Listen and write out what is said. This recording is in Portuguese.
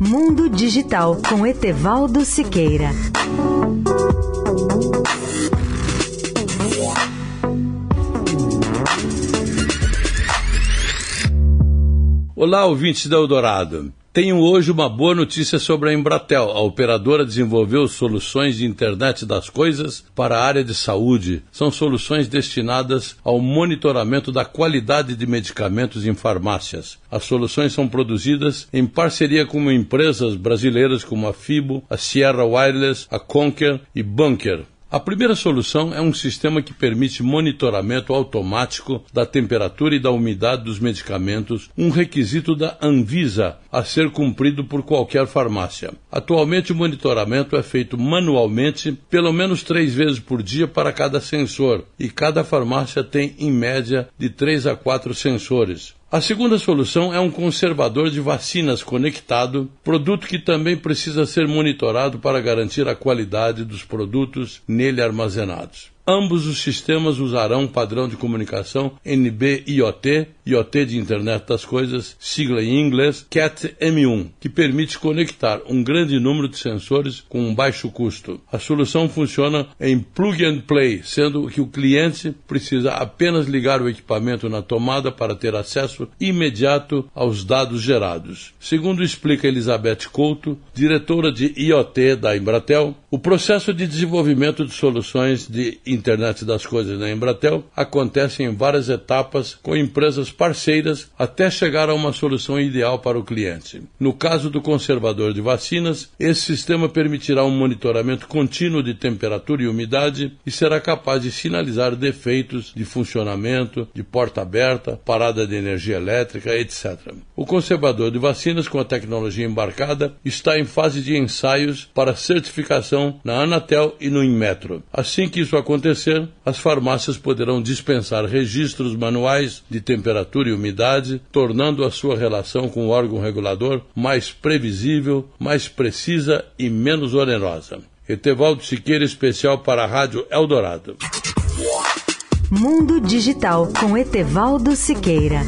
Mundo Digital com Etevaldo Siqueira. Olá, ouvintes da Eldorado. Tenho hoje uma boa notícia sobre a Embratel. A operadora desenvolveu soluções de internet das coisas para a área de saúde. São soluções destinadas ao monitoramento da qualidade de medicamentos em farmácias. As soluções são produzidas em parceria com empresas brasileiras como a Fibo, a Sierra Wireless, a Conquer e Bunker. A primeira solução é um sistema que permite monitoramento automático da temperatura e da umidade dos medicamentos, um requisito da Anvisa a ser cumprido por qualquer farmácia. Atualmente, o monitoramento é feito manualmente, pelo menos três vezes por dia para cada sensor, e cada farmácia tem, em média, de três a quatro sensores. A segunda solução é um conservador de vacinas conectado, produto que também precisa ser monitorado para garantir a qualidade dos produtos nele armazenados. Ambos os sistemas usarão padrão de comunicação NB-IoT, IoT de Internet das Coisas, sigla em inglês CAT-M1, que permite conectar um grande número de sensores com um baixo custo. A solução funciona em plug and play, sendo que o cliente precisa apenas ligar o equipamento na tomada para ter acesso imediato aos dados gerados. Segundo explica Elizabeth Couto, diretora de IoT da Embratel, o processo de desenvolvimento de soluções de Internet das Coisas na Embratel acontece em várias etapas com empresas parceiras até chegar a uma solução ideal para o cliente. No caso do conservador de vacinas, esse sistema permitirá um monitoramento contínuo de temperatura e umidade e será capaz de sinalizar defeitos de funcionamento, de porta aberta, parada de energia elétrica, etc. O conservador de vacinas com a tecnologia embarcada está em fase de ensaios para certificação na Anatel e no Inmetro. Assim que isso acontecer, acontecer, as farmácias poderão dispensar registros manuais de temperatura e umidade, tornando a sua relação com o órgão regulador mais previsível, mais precisa e menos onerosa. Etevaldo Siqueira, especial para a Rádio Eldorado. Mundo Digital com Etevaldo Siqueira.